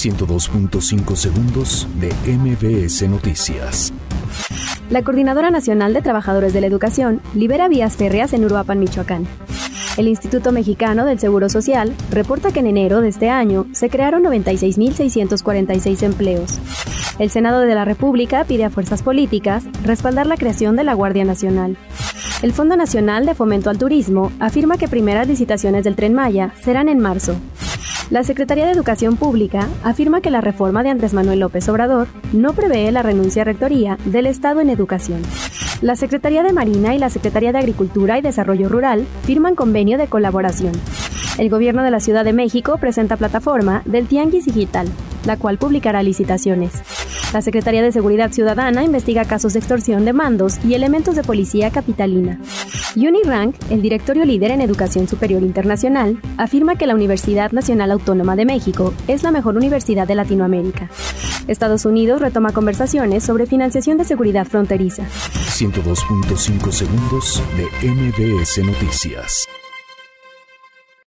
102.5 segundos de MBS Noticias. La Coordinadora Nacional de Trabajadores de la Educación libera vías férreas en Uruapan, Michoacán. El Instituto Mexicano del Seguro Social reporta que en enero de este año se crearon 96.646 empleos. El Senado de la República pide a fuerzas políticas respaldar la creación de la Guardia Nacional. El Fondo Nacional de Fomento al Turismo afirma que primeras licitaciones del tren Maya serán en marzo. La Secretaría de Educación Pública afirma que la reforma de Andrés Manuel López Obrador no prevé la renuncia a rectoría del Estado en educación. La Secretaría de Marina y la Secretaría de Agricultura y Desarrollo Rural firman convenio de colaboración. El gobierno de la Ciudad de México presenta plataforma del Tianguis Digital, la cual publicará licitaciones. La Secretaría de Seguridad Ciudadana investiga casos de extorsión de mandos y elementos de policía capitalina. Unirank, el directorio líder en educación superior internacional, afirma que la Universidad Nacional Autónoma de México es la mejor universidad de Latinoamérica. Estados Unidos retoma conversaciones sobre financiación de seguridad fronteriza. 102.5 segundos de MBS Noticias.